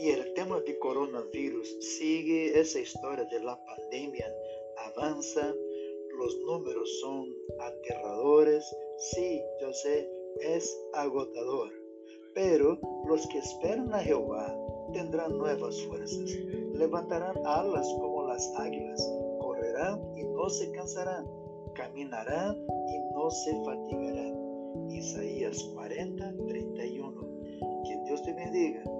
Y el tema de coronavirus sigue esa historia de la pandemia, avanza, los números son aterradores, sí, yo sé, es agotador, pero los que esperan a Jehová tendrán nuevas fuerzas, levantarán alas como las águilas, correrán y no se cansarán, caminarán y no se fatigarán. Isaías 40, 31. Que Dios te bendiga.